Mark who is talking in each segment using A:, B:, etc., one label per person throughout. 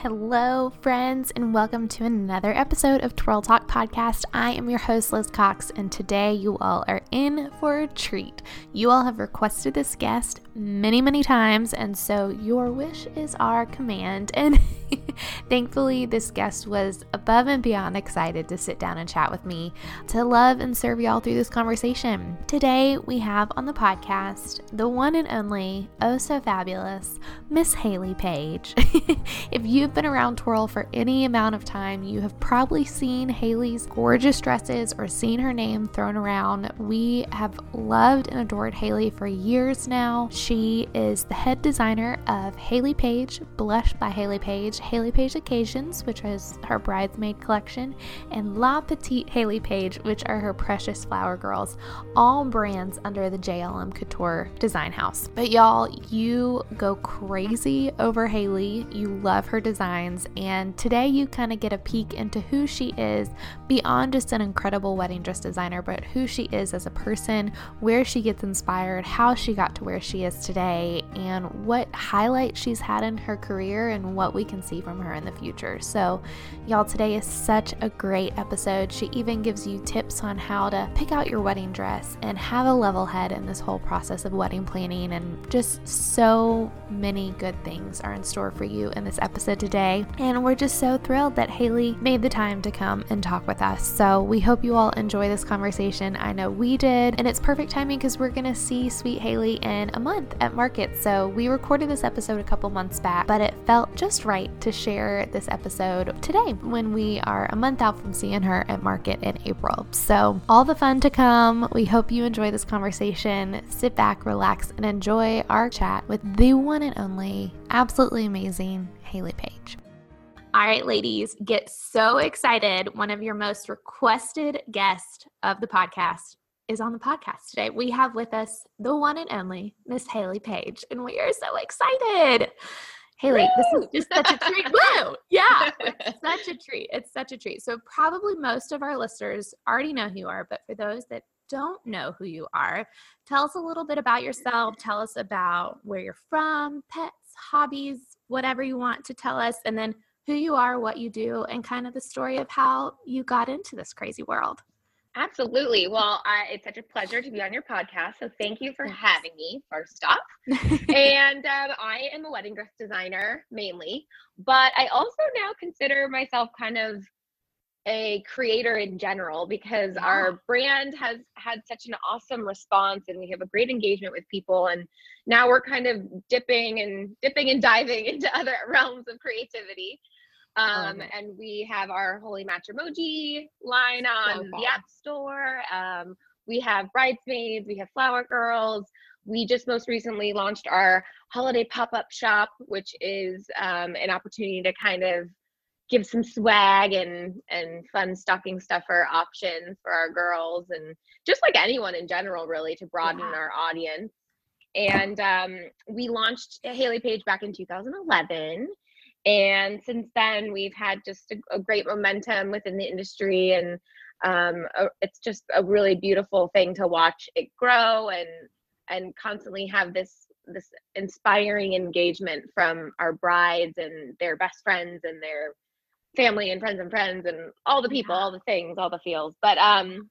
A: Hello, friends, and welcome to another episode of Twirl Talk Podcast. I am your host, Liz Cox, and today you all are in for a treat. You all have requested this guest many, many times, and so your wish is our command. And thankfully, this guest was above and beyond excited to sit down and chat with me to love and serve y'all through this conversation. Today, we have on the podcast the one and only, oh so fabulous, Miss Hayley Paige. if you've been around Twirl for any amount of time, you have probably seen Hayley's gorgeous dresses or seen her name thrown around. We have loved and adored Hayley for years now. She is the head designer of Hayley Paige, Blush by Hayley Paige, Hayley Paige Occasions, which is her bridesmaid collection, and La Petite Hayley Paige, which are her precious flower girls, all brands under the JLM Couture design house. But y'all, you go crazy over Hayley. You love her designs. And today you kind of get a peek into who she is beyond just an incredible wedding dress designer, but who she is as a person, where she gets inspired, how she got to where she is today, and what highlights she's had in her career and what we can see from her in the future. So, y'all, today is such a great episode. She even gives you tips on how to pick out your wedding dress and have a level head in this whole process of wedding planning, and just so many good things are in store for you in this episode today and we're just so thrilled that Hayley made the time to come and talk with us. So we hope you all enjoy this conversation. I know we did, and it's perfect timing because we're going to see Sweet Hayley in a month at Market. So we recorded this episode a couple months back, but it felt just right to share this episode today when we are a month out from seeing her at Market in April. So all the fun to come. We hope you enjoy this conversation. Sit back, relax, and enjoy our chat with the one and only, absolutely amazing Hayley Paige. All right, ladies, get so excited. One of your most requested guests of the podcast is on the podcast today. We have with us the one and only Miss Hayley Paige, and we are so excited. Hayley, Woo! this is just such a treat. Woo! Yeah, such a treat. It's such a treat. So, probably most of our listeners already know who you are, but for those that don't know who you are, tell us a little bit about yourself. Tell us about where you're from, pets, hobbies, whatever you want to tell us, and then who you are, what you do, and kind of the story of how you got into this crazy world.
B: Absolutely. Well, I, it's such a pleasure to be on your podcast. So thank you for having me, first off. and um, I am a wedding dress designer mainly, but I also now consider myself kind of a creator in general because yeah. our brand has had such an awesome response and we have a great engagement with people and now we're kind of dipping and dipping and diving into other realms of creativity um, um, and we have our holy match emoji line on so the app store. Um, we have bridesmaids we have flower girls. We just most recently launched our holiday pop-up shop which is um, an opportunity to kind of give some swag and and fun stocking stuffer options for our girls and just like anyone in general really to broaden yeah. our audience. And um, we launched hayley paige back in 2011 and since then we've had just a, a great momentum within the industry and um, a, it's just a really beautiful thing to watch it grow and and constantly have this this inspiring engagement from our brides and their best friends and their family and friends and friends and all the people, all the things, all the feels. But um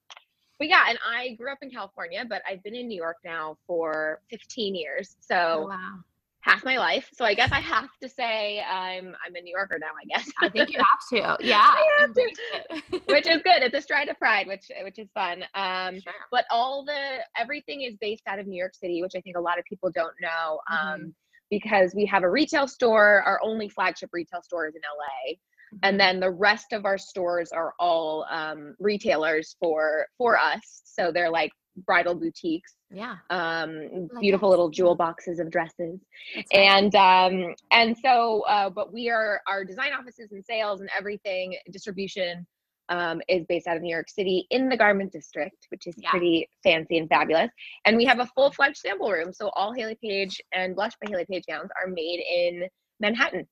B: but yeah, and I grew up in California, but I've been in New York now for 15 years. So oh, wow. Half my life. So I guess I have to say I'm I'm a New Yorker now, I guess.
A: I think you have to. Yeah.
B: Have to. which is good. It's a stride of pride, which which is fun. Um sure. but all the everything is based out of New York City, which I think a lot of people don't know. Mm-hmm. Um because we have a retail store, our only flagship retail store is in LA and then the rest of our stores are all um, retailers for for us so they're like bridal boutiques
A: yeah
B: um beautiful little jewel boxes of dresses and um and so uh but we are our design offices and sales and everything distribution um, is based out of New York City in the garment district, which is yeah. pretty fancy and fabulous. And we have a full fledged sample room. So all Hayley Paige and Blush by Hayley Paige gowns are made in Manhattan.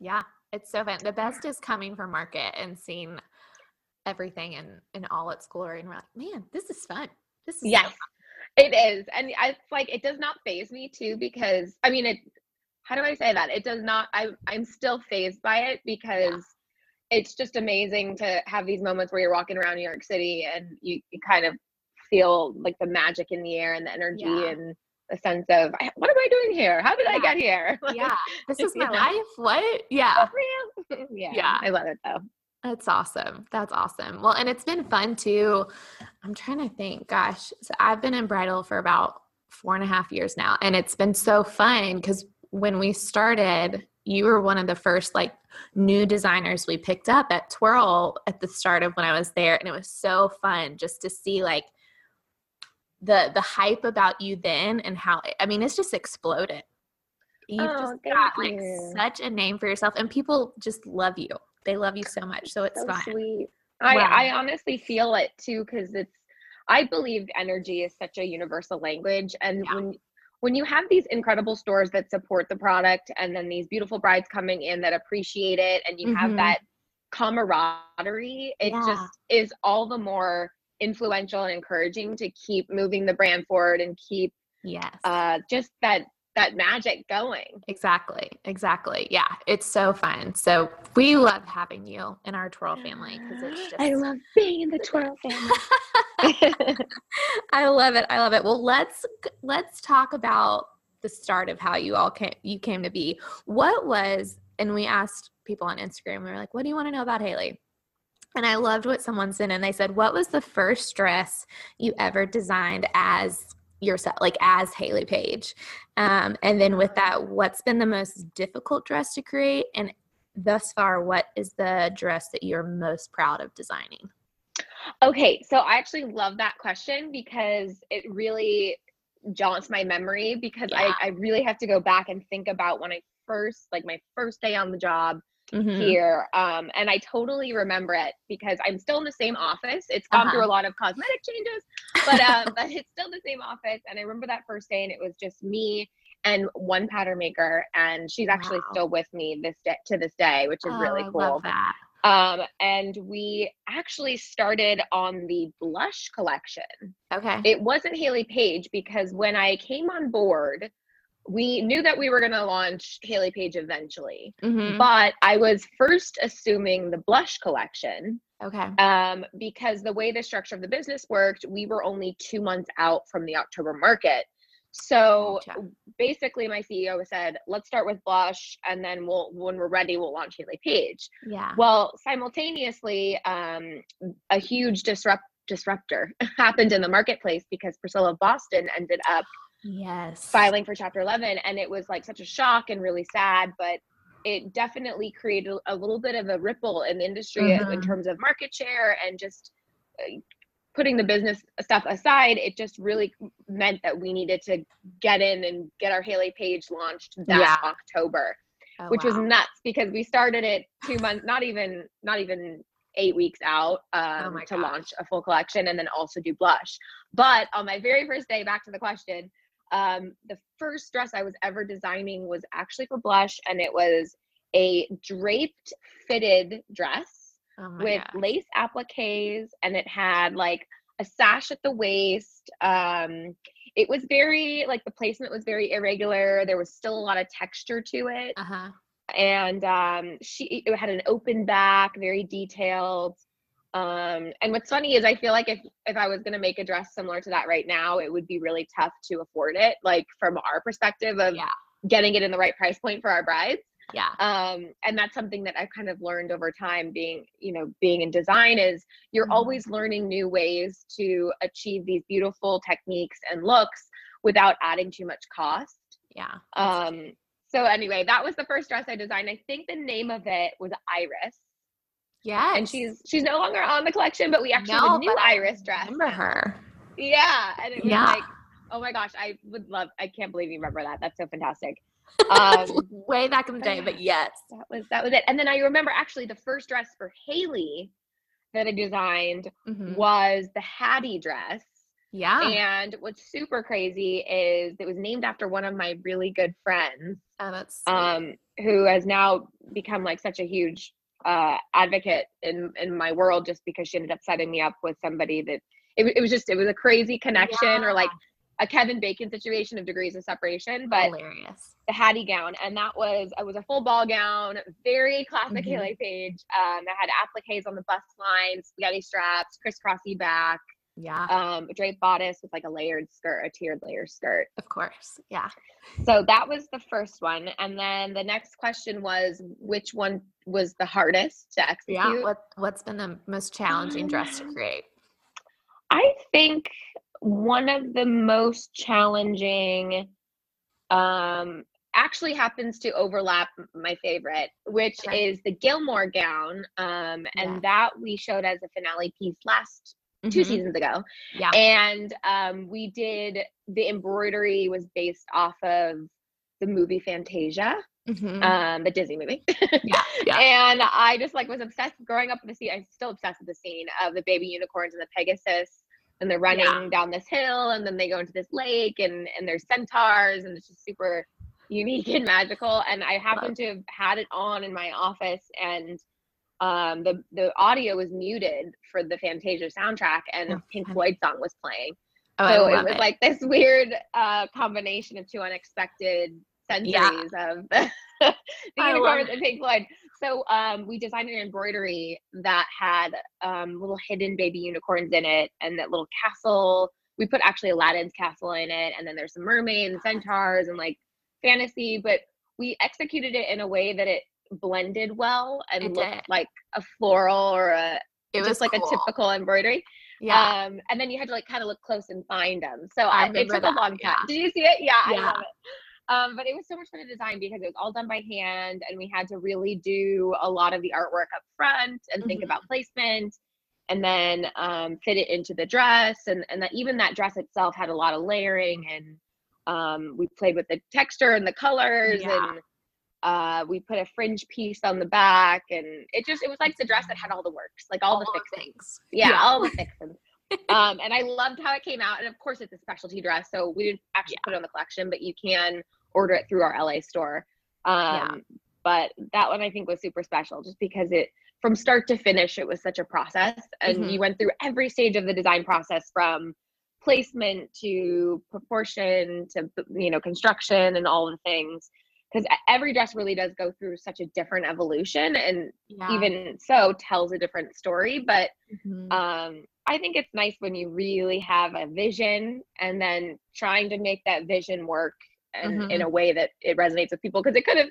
A: Yeah, it's so fun. The best is coming from market and seeing everything in in all its glory, and we're like, man, this is fun. This is
B: yes, it is, and it's like it does not phase me too because I mean it how do I say that? It does not I I'm still phased by it because yeah. it's just amazing to have these moments where you're walking around New York City and you, you kind of feel like the magic in the air and the energy yeah. and a sense of what am I doing here? How did yeah. I get here?
A: yeah, this is my life. What? Yeah,
B: yeah, yeah. I love it though.
A: That's awesome. That's awesome. Well, and it's been fun too. I'm trying to think. Gosh, so I've been in bridal for about four and a half years now, and it's been so fun because when we started, you were one of the first like new designers we picked up at Twirl at the start of when I was there, and it was so fun just to see like the the hype about you then and how I mean it's just exploded. You've oh, just got like you. such a name for yourself, and people just love you. They love you so much, so it's so fun.
B: Sweet. I wow. I honestly feel it too because it's. I believe energy is such a universal language, and yeah. when when you have these incredible stores that support the product, and then these beautiful brides coming in that appreciate it, and you mm-hmm. have that camaraderie, it yeah. just is all the more influential and encouraging to keep moving the brand forward and keep
A: yes
B: uh just that that magic going.
A: Exactly exactly yeah it's so fun so we love having you in our twirl family because it's just
B: i love being in the twirl family.
A: I love it i love it well let's let's talk about the start of how you all came you came to be. What was and we asked people on instagram we were like what do you want to know about hayley? And I loved what someone said, and they said, What was the first dress you ever designed as yourself, like as Hayley Paige? Um, and then with that, what's been the most difficult dress to create? And thus far, what is the dress that you're most proud of designing?
B: Okay, so I actually love that question because it really jaunts my memory because yeah. I, I really have to go back and think about when I first, like my first day on the job mm-hmm. here. Um, and I totally remember it because I'm still in the same office. It's gone uh-huh. through a lot of cosmetic changes, but um, but it's still the same office. And I remember that first day, and it was just me and one pattern maker, and she's actually wow. still with me this day to this day, which is oh, really cool. Um, and we actually started on the blush collection.
A: Okay.
B: It wasn't Hayley Paige because when I came on board, we knew that we were going to launch Hayley Paige eventually, mm-hmm. but I was first assuming the blush collection.
A: Okay.
B: Um, because the way the structure of the business worked, we were only two months out from the October market. So gotcha. basically, my CEO said, "Let's start with blush, and then we'll, when we're ready, we'll launch Hayley Paige."
A: Yeah.
B: Well, simultaneously, um, a huge disrupt disruptor happened in the marketplace because Priscilla Boston ended up
A: yes
B: filing for chapter 11 and it was like such a shock and really sad but it definitely created a little bit of a ripple in the industry mm-hmm. in terms of market share and just uh, putting the business stuff aside it just really meant that we needed to get in and get our hayley paige launched that yeah. october oh, which wow. was nuts because we started it two months not even not even eight weeks out oh um, oh to gosh. launch a full collection and then also do blush but on my very first day back to the question um, the first dress I was ever designing was actually for blush, and it was a draped fitted dress oh with lace appliques, and it had like a sash at the waist. Um, it was very like the placement was very irregular. There was still a lot of texture to it.
A: Uh-huh.
B: And um, she it had an open back, very detailed. Um, and what's funny is I feel like if if I was gonna make a dress similar to that right now, it would be really tough to afford it, like from our perspective of
A: yeah.
B: getting it in the right price point for our brides.
A: Yeah.
B: Um, and that's something that I've kind of learned over time being, you know, being in design is you're mm-hmm. always learning new ways to achieve these beautiful techniques and looks without adding too much cost.
A: Yeah.
B: Um, so anyway, that was the first dress I designed. I think the name of it was Iris.
A: Yeah.
B: And she's she's no longer on the collection, but we actually no, have a new Iris dress.
A: Remember her.
B: Yeah. And it was yeah. like, oh my gosh, I would love I can't believe you remember that. That's so fantastic. Um
A: way back in the day, but yes.
B: That was that was it. And then I remember actually the first dress for Hayley that I designed mm-hmm. was the Hattie dress.
A: Yeah.
B: And what's super crazy is it was named after one of my really good friends.
A: Oh, that's
B: um who has now become like such a huge uh, advocate in in my world just because she ended up setting me up with somebody that it, it was just it was a crazy connection yeah. or like a Kevin Bacon situation of degrees of separation, but
A: Hilarious.
B: the Hattie gown, and that was it was a full ball gown, very classic
A: Mhm.
B: Hayley Paige. Um, it had appliques on the bust line, spaghetti straps, crisscrossy back,
A: Yeah,
B: um, a draped bodice with like a layered skirt, a tiered layer skirt.
A: of course. Yeah.
B: So that was the first one, and then the next question was which one was the hardest to execute.
A: Yeah. What What's been the most challenging dress to create?
B: I think one of the most challenging um actually happens to overlap my favorite, which
A: Okay.
B: is the Gilmore gown. Um and
A: Yeah.
B: that we showed as a finale piece last two
A: Mhm.
B: seasons ago.
A: Yeah.
B: And um we did the embroidery was based off of the movie Fantasia,
A: Mhm.
B: um, the Disney movie.
A: yeah. Yeah.
B: And I just like was obsessed growing up with the scene. I'm still obsessed with the scene of the baby unicorns and the Pegasus, and they're running
A: Yeah.
B: down this hill, and then they go into this lake, and and there's centaurs, and it's just super unique and magical. And I happened to have had it on in my office, and um, the the audio was muted for the Fantasia soundtrack, and
A: Oh,
B: a Pink. Floyd song was playing.
A: Oh,
B: so it was like this weird uh, combination of two unexpected centuries of the unicorns and Pink Floyd. So um, we designed an embroidery that had um, little hidden baby unicorns in it, and that little castle. We put actually Aladdin's castle in it, and then there's some mermaids and centaurs and like fantasy. But we executed it in a way that it blended well and
A: It
B: looked
A: did.
B: like a floral or a
A: it was
B: just like
A: cool.
B: a typical embroidery.
A: Yeah.
B: Um, and then you had to like kind of look close and find them. So
A: I
B: I, it took
A: that,
B: a long time.
A: yeah.
B: Did you see it? Yeah, I
A: Yeah.
B: love it. Um, but it was so much fun to design because it was all done by hand, and we had to really do a lot of the artwork up front and think
A: Mhm.
B: about placement, and then um, fit it into the dress, and and that even that dress itself had a lot of layering, and um, we played with the texture and the colors,
A: Yeah.
B: and uh, we put a fringe piece on the back, and it just it was like the dress that had all the works, like all, the fixings yeah,
A: Yeah.
B: all the fixings um, and I loved how it came out. And of course, it's a specialty dress, so we didn't actually put it on the collection, but you can order it through our LA store. Um,
A: Yeah.
B: But that one I think was super special, just because it from start to finish it was such a process, and
A: Mhm.
B: you went through every stage of the design process from placement to proportion to you know construction and all the things because every dress really does go through such a different evolution and
A: Yeah.
B: even so tells a different story but
A: Mhm.
B: um i think it's nice when you really have a vision and then trying to make that vision work and
A: Mhm.
B: in a way that it resonates with people because it could have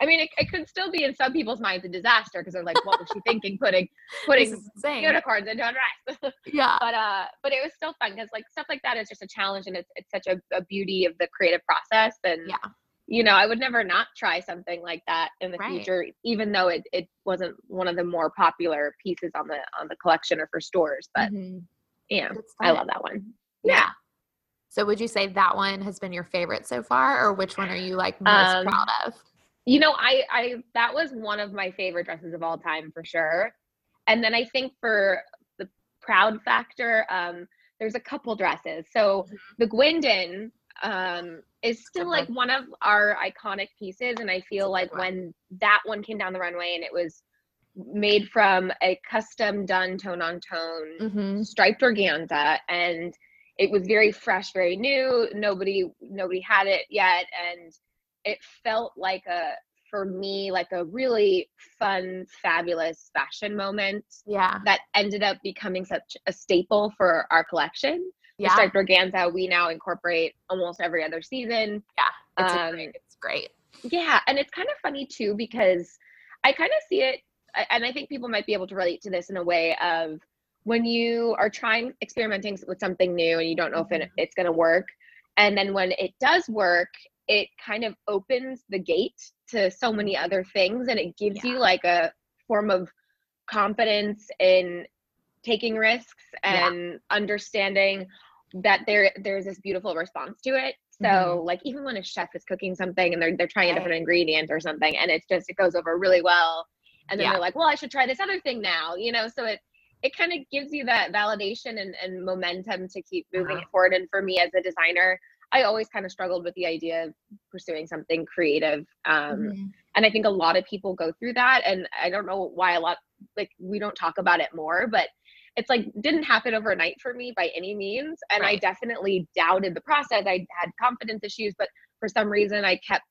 B: i mean it, it could still be in some people's minds a disaster because they're like what was she thinking putting putting unicorns into a dress
A: Yeah.
B: but uh but it was still fun because like stuff like that is just a challenge and it's, it's such a, a beauty of the creative process and
A: Yeah.
B: You know i would never not try something like that in the
A: Right.
B: future even though it, it wasn't one of the more popular pieces on the on the collection or for stores but
A: Mhm.
B: yeah i love that one
A: Yeah.
B: yeah
A: So would you say that one has been your favorite so far, or which one are you like most
B: Um,
A: proud of?
B: you know i i that was one of my favorite dresses of all time for sure and then i think for the proud factor um there's a couple dresses so
A: Mhm.
B: the gwendon um is still like one of our iconic pieces and i feel like when that one came down the runway and it was made from a custom done tone on tone
A: Mm-hmm.
B: striped organza and it was very fresh very new nobody nobody had it yet and it felt like a for me like a really fun fabulous fashion moment
A: Yeah.
B: that ended up becoming such a staple for our collection
A: Yeah.
B: striped organza we now incorporate almost every other season
A: It's,
B: um,
A: great, it's great.
B: yeah, and it's kind of funny too because I kind of see it, and I think people might be able to relate to this in a way of when you are trying experimenting with something new and you don't know if it,
A: Mhm.
B: it's going to work, and then when it does work, it kind of opens the gate to so many other things, and it gives you like a form of confidence in taking risks
A: Yeah.
B: and understanding that there there's this beautiful response to it. So
A: Mhm.
B: like even when a chef is cooking something and they're they're trying a different ingredient or something and it's just it goes over really well and then
A: Yeah.
B: they're like, well, I should try this other thing now, you know. So it it kind of gives you that validation and, and momentum to keep moving
A: Uh-huh.
B: forward. And for me as a designer, I always kind of struggled with the idea of pursuing something creative. Um,
A: Mhm.
B: and I think a lot of people go through that. And I don't know why a lot like we don't talk about it more, but it's like didn't happen overnight for me by any means and right. i definitely doubted the process i had confidence issues but for some reason i kept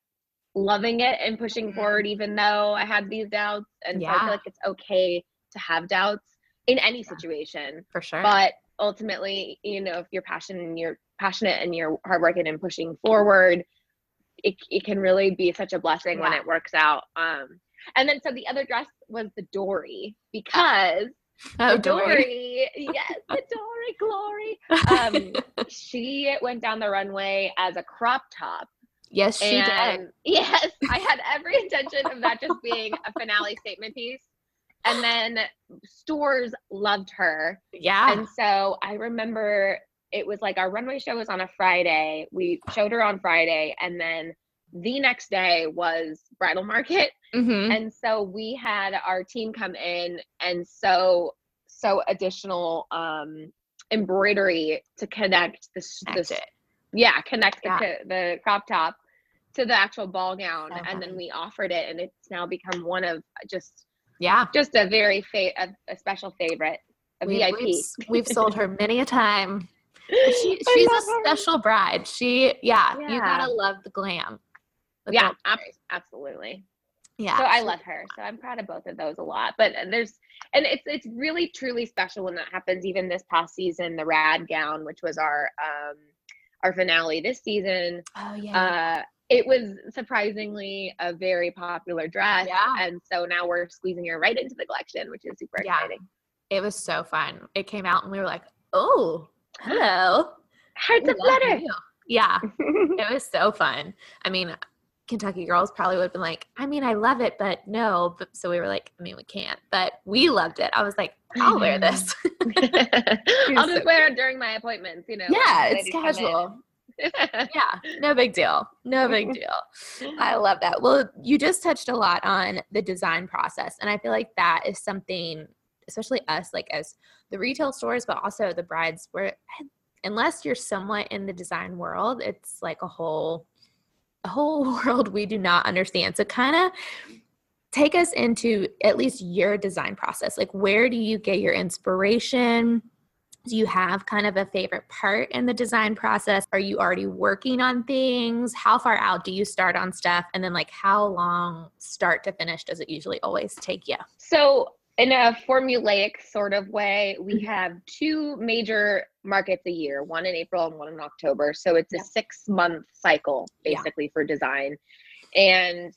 B: loving it and pushing mm-hmm. forward even though i had these doubts and yeah. so i feel like it's okay to have doubts in any situation
A: for sure
B: but ultimately you know if you're passionate and you're passionate and you're hardworking and pushing forward it, it can really be such a blessing yeah. when it works out um and then so the other dress was the dory because
A: Oh,
B: Dory. yes, the Dory glory. Um, she went down the runway as a crop top.
A: Yes, she did.
B: Yes, I had every intention of that just being a finale statement piece. And then stores loved her.
A: Yeah.
B: And so I remember it was like our runway show was on a Friday. We showed her on Friday, and then the next day was bridal market. Mm-hmm. and so we had our team come in and so so additional um embroidery to connect the,
A: connect the
B: yeah connect yeah. The, the crop top to the actual ball gown. Okay. and then we offered it and it's now become one of just
A: yeah.
B: just a very fa- a, a special favorite a we, vip
A: we've, we've sold her many a time. She, she's a special bride. She yeah, yeah, you gotta love the glam
B: yeah, ab- absolutely.
A: Yeah.
B: So I love her. So I'm proud of both of those a lot. But there's and it's it's really truly special when that happens. Even this past season, the rad gown, which was our um our finale this season.
A: Oh yeah.
B: Uh it was surprisingly a very popular dress.
A: Yeah.
B: And so now we're squeezing her right into the collection, which is super yeah. exciting.
A: It was so fun. It came out and we were like, oh, hello.
B: Hearts of flutter.
A: Yeah. it was so fun. I mean, Kentucky girls probably would have been like, I mean, I love it, but no. But, so we were like, I mean, we can't, but we loved it. I was like, I'll wear mm-hmm. this.
B: I'll just wear it during my appointments, you know.
A: Yeah, it's casual. yeah, no big deal. No big deal. I love that. Well, you just touched a lot on the design process. And I feel like that is something, especially us, like as the retail stores, but also the brides, where unless you're somewhat in the design world, it's like a whole a whole world we do not understand. So kind of take us into at least your design process. Like where do you get your inspiration? Do you have kind of a favorite part in the design process? Are you already working on things? How far out do you start on stuff? And then like how long start to finish does it usually always take you?
B: So in a formulaic sort of way, we mm-hmm. have two major markets a year, one in April and one in October. So it's a six month cycle basically yeah. for design. And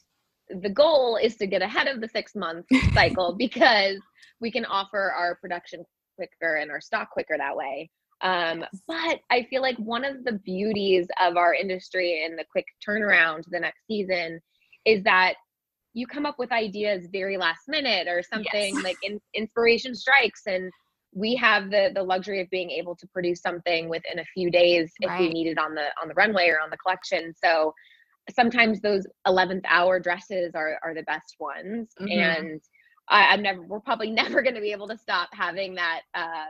B: the goal is to get ahead of the six month cycle because we can offer our production quicker and our stock quicker that way. Um, but I feel like one of the beauties of our industry and the quick turnaround to the next season is that you come up with ideas very last minute or something yes. like in, inspiration strikes and we have the the luxury of being able to produce something within a few days if right. we need it on the on the runway or on the collection so sometimes those 11th hour dresses are are the best ones mm-hmm. and I, am never we're probably never going to be able to stop having that uh,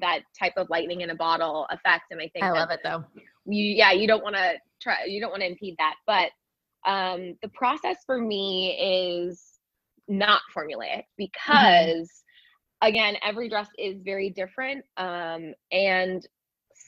B: that type of lightning in a bottle effect and i think
A: i love it though
B: you yeah you don't want to try you don't want to impede that but um, the process for me is not formulaic mm-hmm. because mm-hmm. again every dress is very different um, and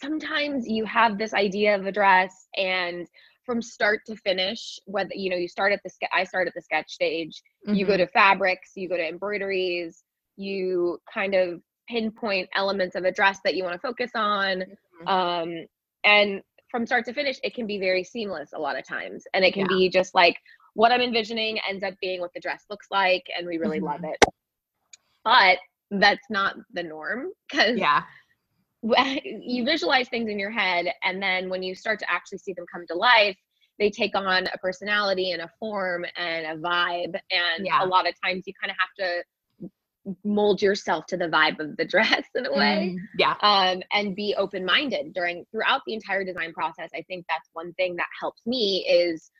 B: sometimes you have this idea of a dress and from start to finish whether you know you start at the i start at the sketch stage mm-hmm. you go mm-hmm. to fabrics you go to embroideries you kind of pinpoint elements of a dress that you want to focus on mm-hmm. um, and from start to finish, it can be very seamless a lot of times. And it can yeah. be just like what I'm envisioning ends up being what the dress looks like, and we really mm-hmm. love it. But that's not the norm because
A: yeah.
B: you visualize things in your head, and then when you start to actually see them come to life, they take on a personality and a form and a vibe. And yeah. a lot of times you kind of have to mold yourself to the vibe of the dress in a way.
A: Mm, yeah.
B: Um, and be open minded during throughout the entire design process. I think that's one thing that helps me is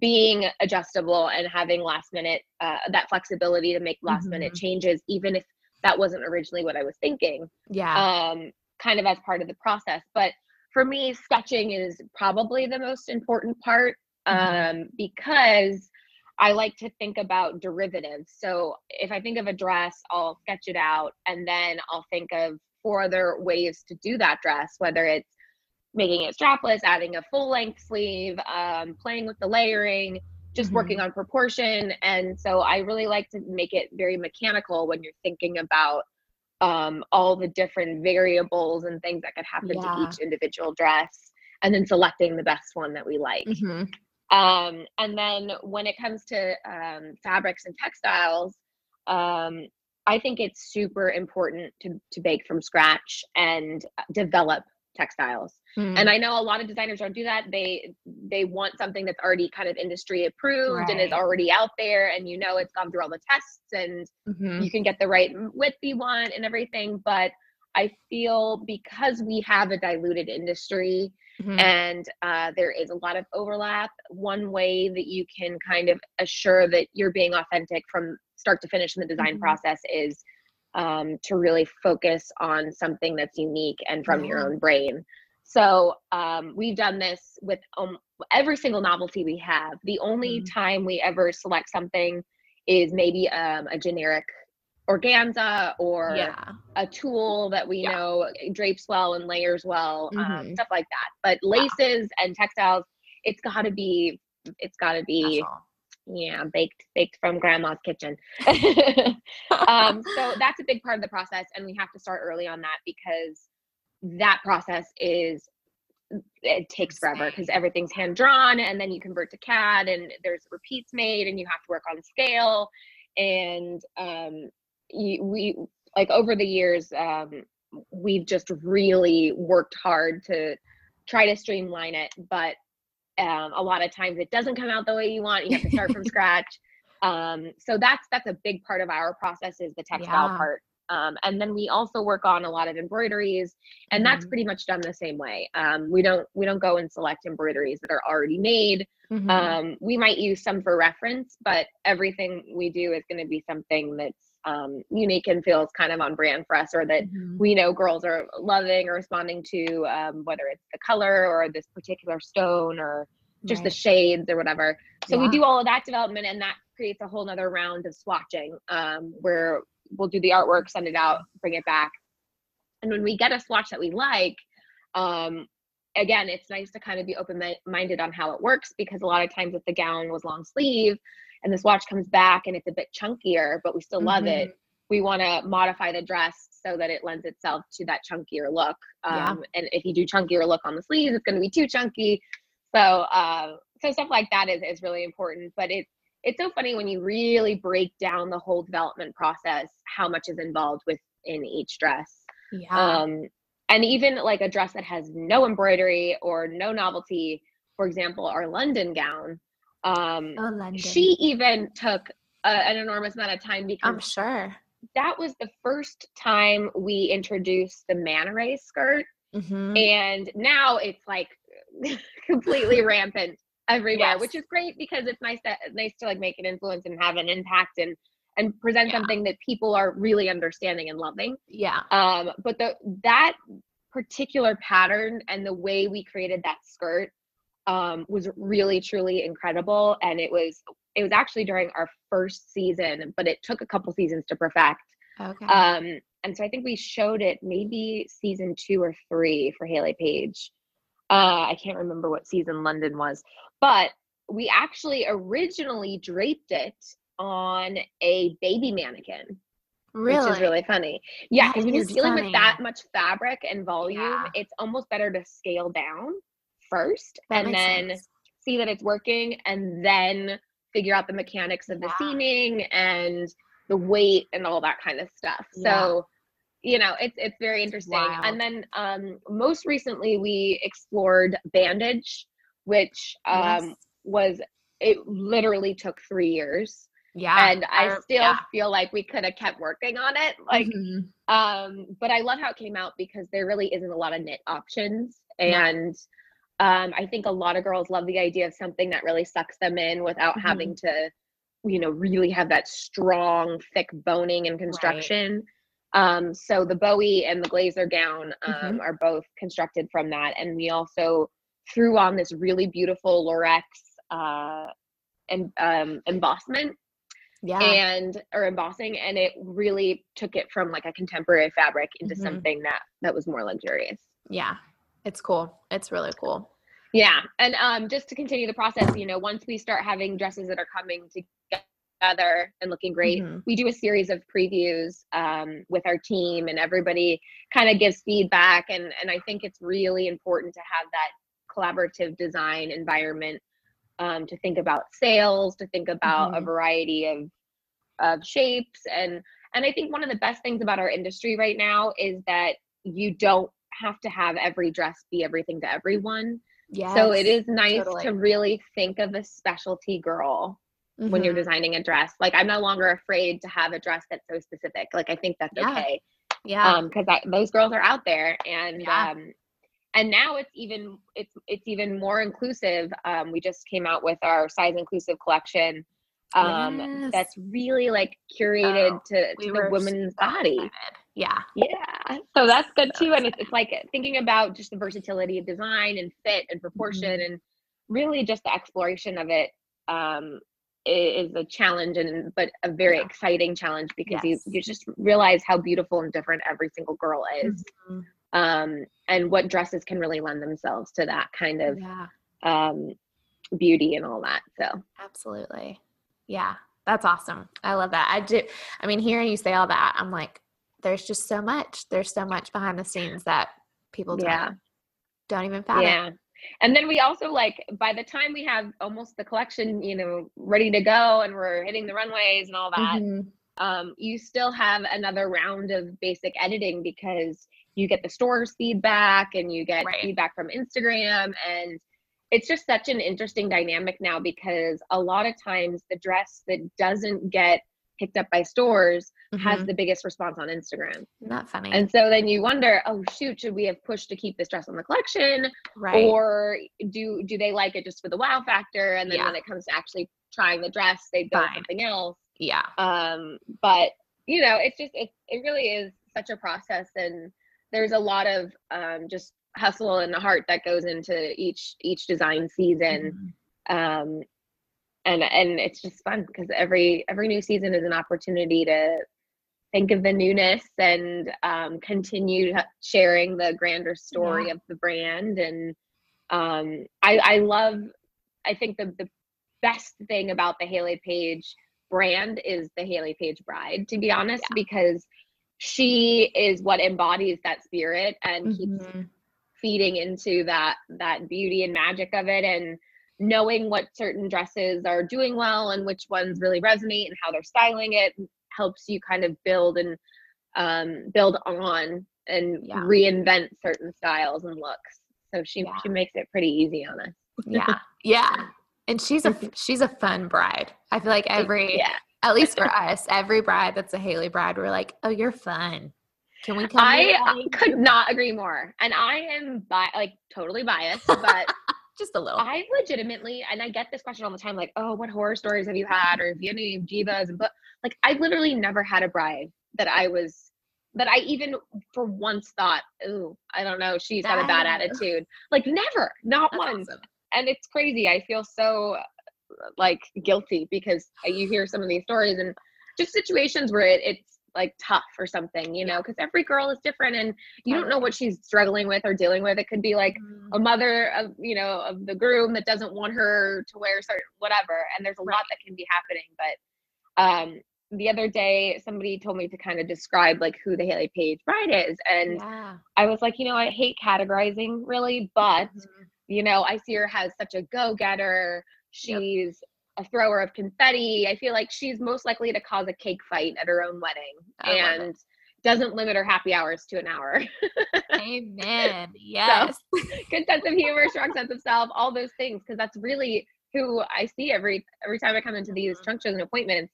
B: being adjustable and having last minute uh, that flexibility to make last mm-hmm. minute changes, even if that wasn't originally what I was thinking.
A: Yeah.
B: Um, kind of as part of the process. But for me, sketching is probably the most important part mm-hmm. um, because I like to think about derivatives. So if I think of a dress, I'll sketch it out and then I'll think of four other ways to do that dress, whether it's making it strapless, adding a full length sleeve, um, playing with the layering, just mm-hmm. working on proportion. And so I really like to make it very mechanical when you're thinking about um, all the different variables and things that could happen yeah. to each individual dress and then selecting the best one that we like. Mm-hmm. Um, and then when it comes to um, fabrics and textiles, um, I think it's super important to, to bake from scratch and develop textiles. Mm. And I know a lot of designers don't do that. They they want something that's already kind of industry approved right. and is already out there and you know it's gone through all the tests and mm-hmm. you can get the right width you want and everything, but I feel because we have a diluted industry mm-hmm. and uh, there is a lot of overlap, one way that you can kind of assure that you're being authentic from start to finish in the design mm-hmm. process is um, to really focus on something that's unique and from your own brain. So um, we've done this with um, every single novelty we have. The only mm. time we ever select something is maybe um, a generic organza or yeah. a tulle that we yeah. know drapes well and layers well, um, mm-hmm. stuff like that. But laces and textiles, it's got to be, it's got to be yeah baked baked from grandma's kitchen um, so that's a big part of the process and we have to start early on that because that process is it takes forever because everything's hand drawn and then you convert to cad and there's repeats made and you have to work on scale and um, you, we like over the years um, we've just really worked hard to try to streamline it but um, a lot of times it doesn't come out the way you want. You have to start from scratch. Um, so that's that's a big part of our process is the textile yeah. part. Um, and then we also work on a lot of embroideries, and mm-hmm. that's pretty much done the same way. Um, we don't we don't go and select embroideries that are already made. Mm-hmm. Um, we might use some for reference, but everything we do is going to be something that's um, unique and feels kind of on brand for us, or that mm-hmm. we know girls are loving or responding to, um, whether it's the color or this particular stone or just right. the shades or whatever. So yeah. we do all of that development, and that creates a whole nother round of swatching um, where we'll do the artwork, send it out, bring it back. And when we get a swatch that we like, um, again, it's nice to kind of be open minded on how it works because a lot of times if the gown was long sleeve, and this watch comes back and it's a bit chunkier, but we still love mm-hmm. it, we want to modify the dress so that it lends itself to that chunkier look. Um, yeah. And if you do chunkier look on the sleeves, it's going to be too chunky. So, uh, so stuff like that is, is really important. But it's it's so funny when you really break down the whole development process, how much is involved within each dress. Yeah. Um, and even like a dress that has no embroidery or no novelty, for example, our London gown, um, oh, London. She even took a, an enormous amount of time because
A: I'm sure
B: that was the first time we introduced the manta ray skirt, mm-hmm. and now it's like completely rampant everywhere, yes. which is great because it's nice to nice to like make an influence and have an impact and and present yeah. something that people are really understanding and loving.
A: Yeah.
B: Um, but the that particular pattern and the way we created that skirt um, was really truly incredible and it was it was actually during our first season but it took a couple seasons to perfect okay um and so i think we showed it maybe season two or three for hayley paige uh i can't remember what season london was but we actually originally draped it on a baby mannequin Really? Which is really funny. Yeah, because when you're dealing funny. with that much fabric and volume, yeah. it's almost better to scale down first that and then sense. see that it's working and then figure out the mechanics of yeah. the seaming and the weight and all that kind of stuff. Yeah. So, you know, it's it's very interesting. And then um most recently we explored bandage, which um yes. was it literally took 3 years. Yeah. And I still yeah. feel like we could have kept working on it. Like mm-hmm. um but I love how it came out because there really isn't a lot of knit options and um, I think a lot of girls love the idea of something that really sucks them in without mm-hmm. having to, you know, really have that strong, thick boning and construction. Right. Um, so the Bowie and the Glazer gown um, mm-hmm. are both constructed from that. And we also threw on this really beautiful lurex uh, em- um, embossment
A: Yeah.
B: and or embossing and it really took it from like a contemporary fabric into
A: Mhm.
B: something that that was more luxurious
A: yeah. It's cool. It's really cool.
B: yeah and um just to continue the process you know once we start having dresses that are coming together and looking great
A: Mhm.
B: we do a series of previews um, with our team and everybody kind of gives feedback and and i think it's really important to have that collaborative design environment um, to think about sales to think about a
A: Mhm.
B: variety of of shapes and and i think one of the best things about our industry right now is that you don't have to have every dress be everything to everyone
A: Yeah.
B: so it is nice
A: totally.
B: to really think of a specialty girl when you're
A: Mhm.
B: designing a dress. Like I'm no longer afraid to have a dress that's so specific. Like I think that's
A: Yeah.
B: okay.
A: Yeah.
B: Um, because those girls are out there and
A: Yeah.
B: um and now it's even it's it's even more inclusive. Um, we just came out with our size inclusive collection. Um
A: Yes.
B: that's really like curated
A: Oh,
B: to, to
A: were
B: the woman's
A: so
B: body.
A: excited. Yeah.
B: Yeah. So that's good too. And it's, it's like thinking about just the versatility of design and fit and proportion
A: Mm-hmm.
B: and really just the exploration of it um, is a challenge and but a very
A: Yeah.
B: exciting challenge because
A: Yes.
B: you, you just realize how beautiful and different every single girl is
A: Mhm.
B: um, and what dresses can really lend themselves to that kind of
A: Yeah.
B: um, beauty and all that. So
A: Absolutely. Yeah. That's awesome. I love that. I do. I mean, hearing you say all that, I'm like, there's just so much. There's so much behind the scenes that people don't,
B: yeah.
A: don't even fathom.
B: Yeah. And then we also like by the time we have almost the collection, you know, ready to go and we're hitting the runways and all that,
A: Mhm.
B: um, you still have another round of basic editing because you get the store's feedback and you get
A: Right.
B: feedback from Instagram and it's just such an interesting dynamic now because a lot of times the dress that doesn't get picked up by stores has
A: Mhm.
B: the biggest response on Instagram.
A: Isn't funny?
B: And so then you wonder, oh shoot, should we have pushed to keep this dress on the collection?
A: right.
B: or do do they like it just for the wow factor and then
A: Yeah.
B: when it comes to actually trying the dress they with
A: Fine.
B: something else
A: yeah.
B: um but you know it's just it, it really is such a process and there's a lot of um just hustle and heart that goes into each each design season
A: Mhm.
B: um and and it's just fun because every every new season is an opportunity to think of the newness and um, continue sharing the grander story of the brand and um, I, I love i think the, the best thing about the hayley paige brand is the hayley paige bride to be honest
A: Yeah.
B: because she is what embodies that spirit and keeps
A: Mhm.
B: feeding into that that beauty and magic of it and knowing what certain dresses are doing well and which ones really resonate and how they're styling it helps you kind of build and um, build on and
A: Yeah.
B: reinvent certain styles and looks so she
A: Yeah.
B: she makes it pretty easy on us
A: yeah. Yeah. And she's a she's a fun bride. I feel like every
B: yeah
A: at least for us, every bride that's a Hayley bride, we're like, oh, you're fun. Can we come?
B: i
A: your
B: uh,
A: wedding?"
B: could not agree more and i am bi- like totally biased but
A: just a little.
B: I legitimately, and I get this question all the time, like, "Oh, what horror stories have you had, or if you had any divas?" And but like, I literally never had a bride that I was that I even for once thought, oh, I don't know, she's got a bad attitude." Like, never, not
A: That's
B: once.
A: awesome.
B: And it's crazy. I feel so like guilty because you hear some of these stories and just situations where it, it's like tough or something, you know, because every girl is different and you don't know what she's struggling with or dealing with. It could be like
A: Mhm.
B: a mother of you know of the groom that doesn't want her to wear certain whatever and there's a lot that can be happening but um the other day somebody told me to kind of describe like who the hayley paige bride is and
A: yeah.
B: i was like you know i hate categorizing really but
A: Mhm.
B: you know i see her as such a go-getter she's a thrower of confetti i feel like she's most likely to cause a cake fight at her own wedding
A: I
B: and doesn't limit her happy hours to an hour
A: Amen. Yes.
B: good sense of humor, strong sense of self, all those things, because that's really who I see every every time I come into these
A: mm-hmm.
B: trunk shows and appointments.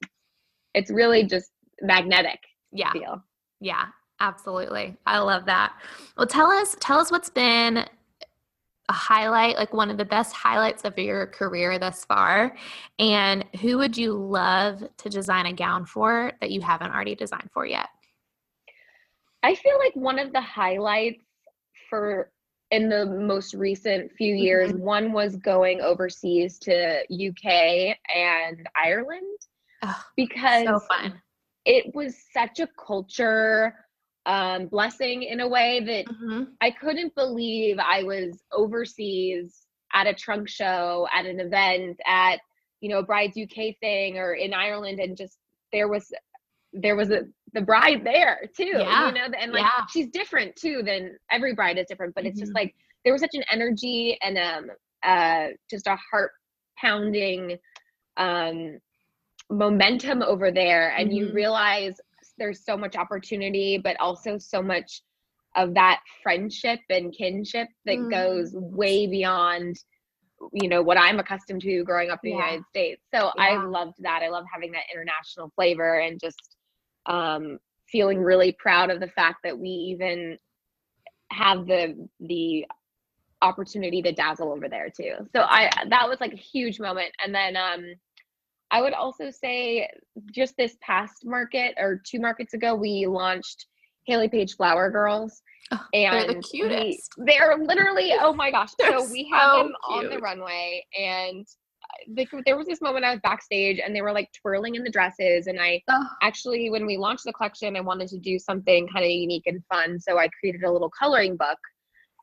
B: It's really just magnetic
A: Yeah.
B: feel.
A: Yeah. Absolutely. I love that. Well, tell us, tell us what's been a highlight, like one of the best highlights of your career thus far, and who would you love to design a gown for that you haven't already designed for yet?
B: I feel like one of the highlights for in the most recent few years.
A: Mhm.
B: One was going overseas to UK and Ireland
A: Oh,
B: because
A: so fun.
B: it was such a culture um, blessing in a way that
A: Mhm.
B: I couldn't believe I was overseas at a trunk show, at an event, at you know a bride's UK thing, or in Ireland, and just there was there was a the bride there too.
A: Yeah.
B: You know, and like
A: Yeah.
B: she's different too than every bride is different, but it's just
A: Mhm.
B: like there was such an energy and um uh just a heart pounding um momentum over there and you
A: Mhm.
B: realize there's so much opportunity but also so much of that friendship and kinship that
A: Mm.
B: goes way beyond you know what i'm accustomed to growing up in the united states. So i loved that. I love having that international flavor and just um, feeling really proud of the fact that we even have the the opportunity to dazzle over there too. So i that was like a huge moment. And then um I would also say just this past market or two markets ago, we launched Hayley Paige Flower Girls.
A: Oh,
B: And
A: they're the
B: we-
A: cutest.
B: they're literally, oh my gosh. So we have
A: so
B: them on the runway and like there was this moment I was backstage and they were like twirling in the dresses and I
A: Oh,
B: actually when we launched the collection I wanted to do something kind of unique and fun so I created a little coloring book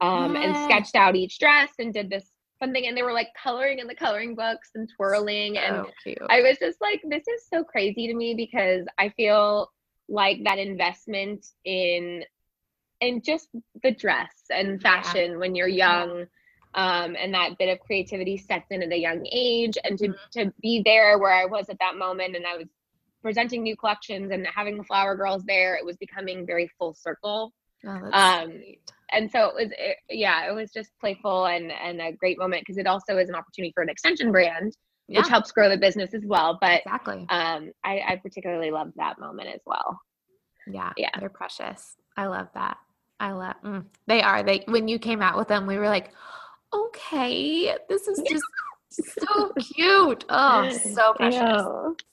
B: um, and sketched out each dress and did this fun thing and they were like coloring in the coloring books and twirling and
A: cute.
B: I was just like, this is so crazy to me because I feel like that investment in in just the dress and fashion when you're young, um, and that bit of creativity sets in at a young age, and to to be there where I was at that moment, and I was presenting new collections and having the flower girls there, it was becoming very full circle
A: oh,
B: um. And so it was it, yeah it was just playful and and a great moment because it also is an opportunity for an extension brand
A: Yeah,
B: which helps grow the business as well but
A: exactly.
B: um I, I particularly loved that moment as well
A: Yeah,
B: Yeah.
A: they're precious. I love that. I love. Mm, they are. They when you came out with them, we were like, okay, this is just so cute. Oh, so precious.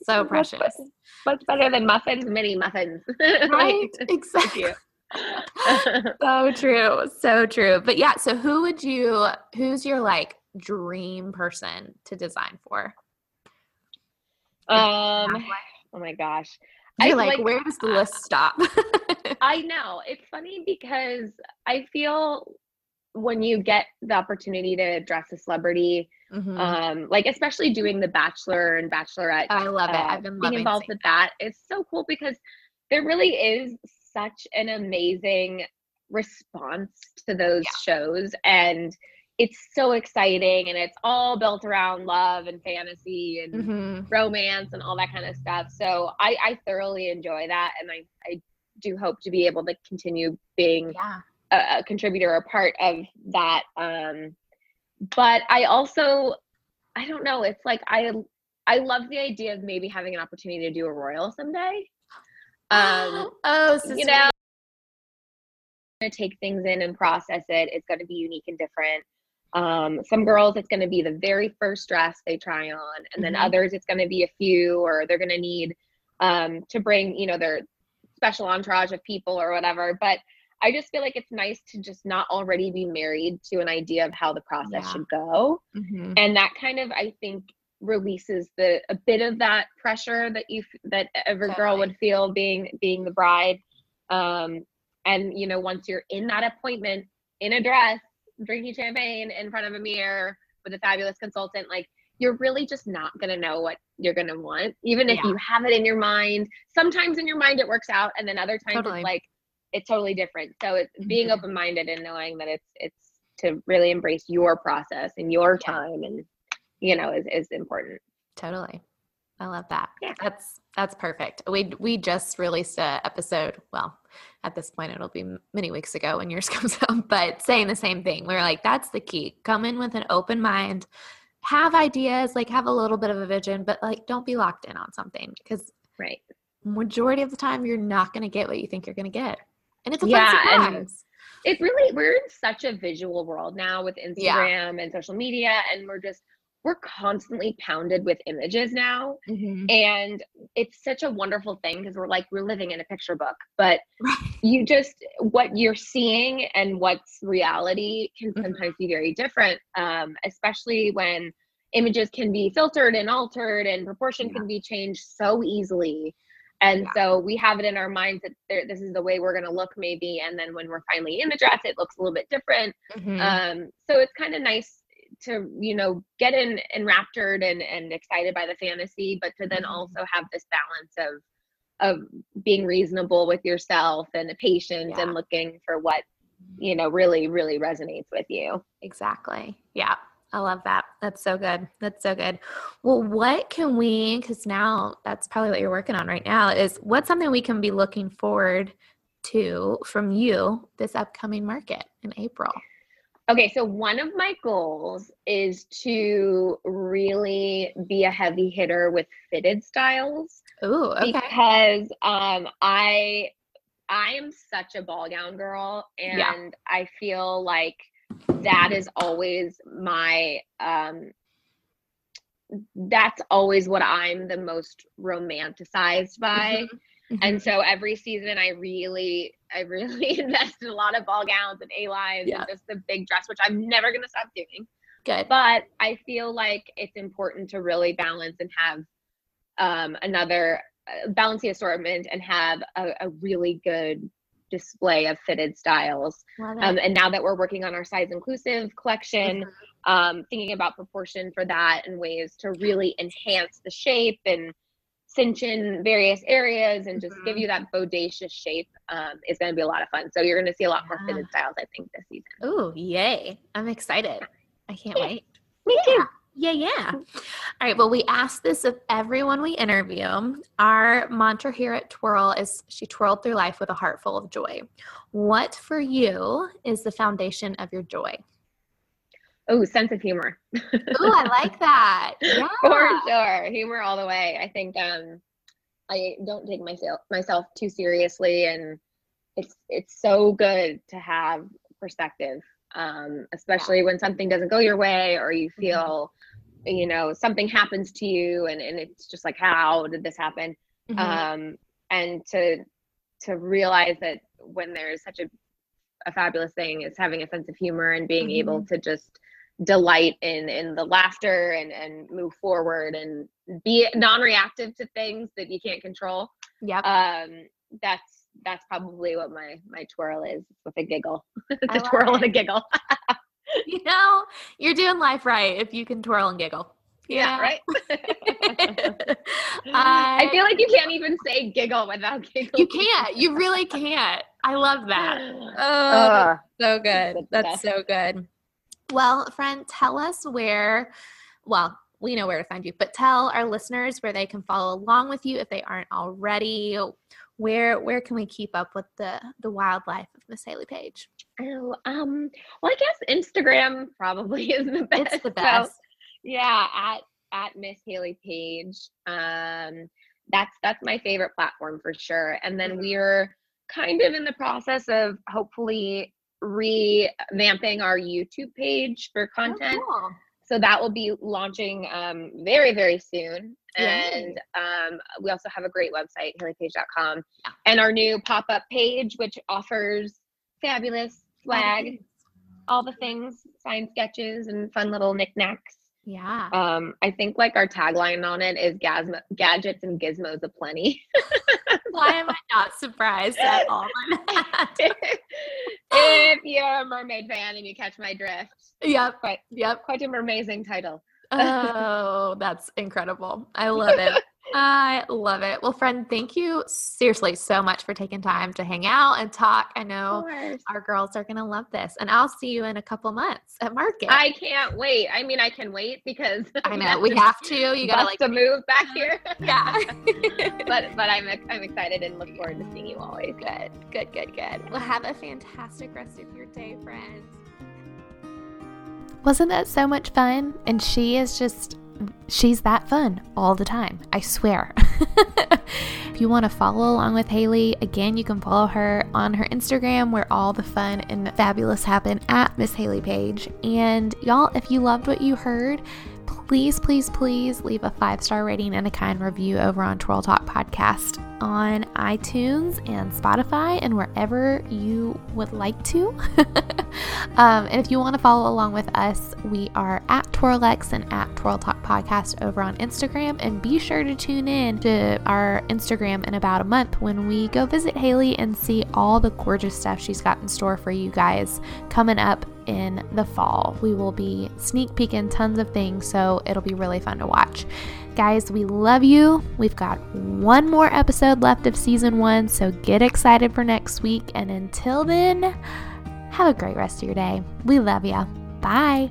A: So precious.
B: be- what's better than muffins mini muffins
A: Right? Exactly. So true. So true. But yeah, so who would you? Who's your like dream person to design for?
B: um oh my gosh
A: You're
B: I,
A: like,
B: like,
A: where does the list stop?
B: I know. It's funny because I feel when you get the opportunity to dress a celebrity,
A: Mhm.
B: um, like especially doing the Bachelor and Bachelorette,
A: I love it.
B: uh,
A: I've been
B: being involved with that. It's so cool because there really is such an amazing response to those shows, and it's so exciting, and it's all built around love and fantasy and
A: Mhm.
B: romance and all that kind of stuff. So I, I thoroughly enjoy that, and I, I do hope to be able to continue being
A: Yeah.
B: a, a contributor, or part of that. Um, but I also, I don't know. It's like I, I love the idea of maybe having an opportunity to do a royal someday. Um,
A: oh, so
B: you know, to take things in and process it. It's going to be unique and different. Um, some girls, it's going to be the very first dress they try on, and then
A: Mhm.
B: others, it's going to be a few, or they're going to need um, to bring, you know, their special entourage of people or whatever. But I just feel like it's nice to just not already be married to an idea of how the process
A: Yeah.
B: should go
A: Mhm.
B: and that kind of i think releases the a bit of that pressure that you that every girl would feel being being the bride um and you know once you're in that appointment in a dress drinking champagne in front of a mirror with a fabulous consultant like you're really just not going to know what you're going to want even if
A: Yeah.
B: you have it in your mind sometimes in your mind it works out and then other times
A: Totally.
B: it's like it's totally different so it's being
A: Mhm.
B: open-minded and knowing that it's it's to really embrace your process and your time and you know is, is important
A: Totally. I love that.
B: Yeah.
A: That's that's perfect. We we just released a episode. Well, at this point it'll be many weeks ago when yours comes out, but saying the same thing. We are like, that's the key. Come in with an open mind, have ideas, like have a little bit of a vision, but like don't be locked in on something because
B: right
A: majority of the time you're not going to get what you think you're going to get, and it's a
B: Yeah,
A: fun surprise.
B: it really we're in such a visual world now with
A: Yeah.
B: instagram and social media and we're just we're constantly pounded with images now mm-hmm. and it's such a wonderful thing because we're like we're living in a picture book but you just what you're seeing and what's reality can mm-hmm. sometimes be very different um, especially when images can be filtered and altered and proportion yeah. can be changed so easily and yeah. so we have it in our minds that this is the way we're going to look maybe and then when we're finally in the dress it looks a little bit different mm-hmm. um, so it's kind of nice to you know get in enraptured and and excited by the fantasy but to then mm-hmm. also have this balance of of being reasonable with yourself and the patient yeah. and looking for what you know really really resonates with you
A: exactly yeah I love that. That's so good. That's so good. Well, what can we, because now that's probably what you're working on right now, is what's something we can be looking forward to from you this upcoming market in April?
B: Okay, so one of my goals is to really be a heavy hitter with fitted styles.
A: Oh, okay.
B: Because um, I I am such a ball gown girl, and yeah. I feel like that is always my um, that's always what I'm the most romanticized by. Mm-hmm. Mm-hmm. And so every season I really, I really invested a lot of ball gowns and A lines yeah. and just the big dress, which I'm never gonna stop doing.
A: Good.
B: But I feel like it's important to really balance and have um, another uh, balance the assortment and have a, a really good display of fitted styles. Um, and now that we're working on our size inclusive collection, mm-hmm. um, thinking about proportion for that and ways to really enhance the shape and cinch in various areas and just mm-hmm. give you that bodacious shape um, is going to be a lot of fun. So you're going to see a lot yeah. more fitted styles, I think, this season.
A: Oh, yay. I'm excited. I can't yeah. wait.
B: Me yeah. too.
A: Yeah, yeah. All right. Well, we ask this of everyone we interview. Our mantra here at Twirl is she twirled through life with a heart full of joy. What for you is the foundation of your joy?
B: Oh, sense of humor.
A: oh, I like that. Yeah.
B: For sure. Humor all the way. I think um I don't take myself myself too seriously and it's it's so good to have perspective. Um, especially yeah. when something doesn't go your way or you mm-hmm. feel mm-hmm. you know something happens to you and, and it's just like how did this happen? Mm-hmm. Um and to to realize that when there's such a a fabulous thing is having a sense of humor and being mm-hmm. able to just delight in in the laughter and and move forward and be non-reactive to things that you can't control.
A: Yeah
B: um that's that's probably what my my twirl is with a giggle. It's a twirl it. and a giggle.
A: You know you're doing life right if you can twirl and giggle.
B: Yeah, yeah right? I, I feel like you can't even say giggle without giggle
A: you can't you really can't. I love that. Oh uh, so good. That's so good well, friend, tell us where, well, we know where to find you, but tell our listeners where they can follow along with you if they aren't already. Where where can we keep up with the the wildlife of Miss Hayley Paige?
B: Oh, um, well, I guess Instagram probably is the best.
A: It's the best.
B: So, yeah, at at Miss Hayley Paige. Um, that's that's my favorite platform for sure. And then mm-hmm. we're kind of in the process of hopefully revamping our YouTube page for oh, content. Oh, cool. So that will be launching um, very, very soon. And um, we also have a great website, hayleypaige.com, yeah. and our new pop up page, which offers fabulous swag, all the things, signed sketches, and fun little knickknacks.
A: Yeah.
B: Um, I think like our tagline on it is Gasm- gadgets and gizmos aplenty.
A: Why am I not surprised at all?
B: if you're a mermaid fan and you catch my drift.
A: Yep.
B: Quite,
A: yep.
B: Quite an amazing title.
A: oh, that's incredible. I love it. I love it. Well, friend, thank you seriously so much for taking time to hang out and talk. I know our girls are going to love this. And I'll see you in a couple months at market.
B: I can't wait. I mean, I can wait because
A: I know we have to. You got to like
B: to move back here.
A: yeah.
B: but but I'm I'm excited and look forward to seeing you always.
A: Good. Good, good, good. Well, have a fantastic rest of your day, friends. Wasn't that so much fun? And she is just she's that fun all the time. I swear. if you want to follow along with Hayley, again, you can follow her on her Instagram where all the fun and fabulous happen at Miss Hayley Paige. And y'all, if you loved what you heard, please, please, please leave a five star rating and a kind review over on Twirl Talk Podcast on iTunes and Spotify and wherever you would like to. um, and if you want to follow along with us, we are at Twirlex and at Twirl Talk Podcast over on Instagram. And be sure to tune in to our Instagram in about a month when we go visit Hayley and see all the gorgeous stuff she's got in store for you guys coming up in the fall. We will be sneak peeking tons of things, so it'll be really fun to watch. Guys, we love you. We've got one more episode left of season one, so get excited for next week. And until then, have a great rest of your day. We love you. Bye.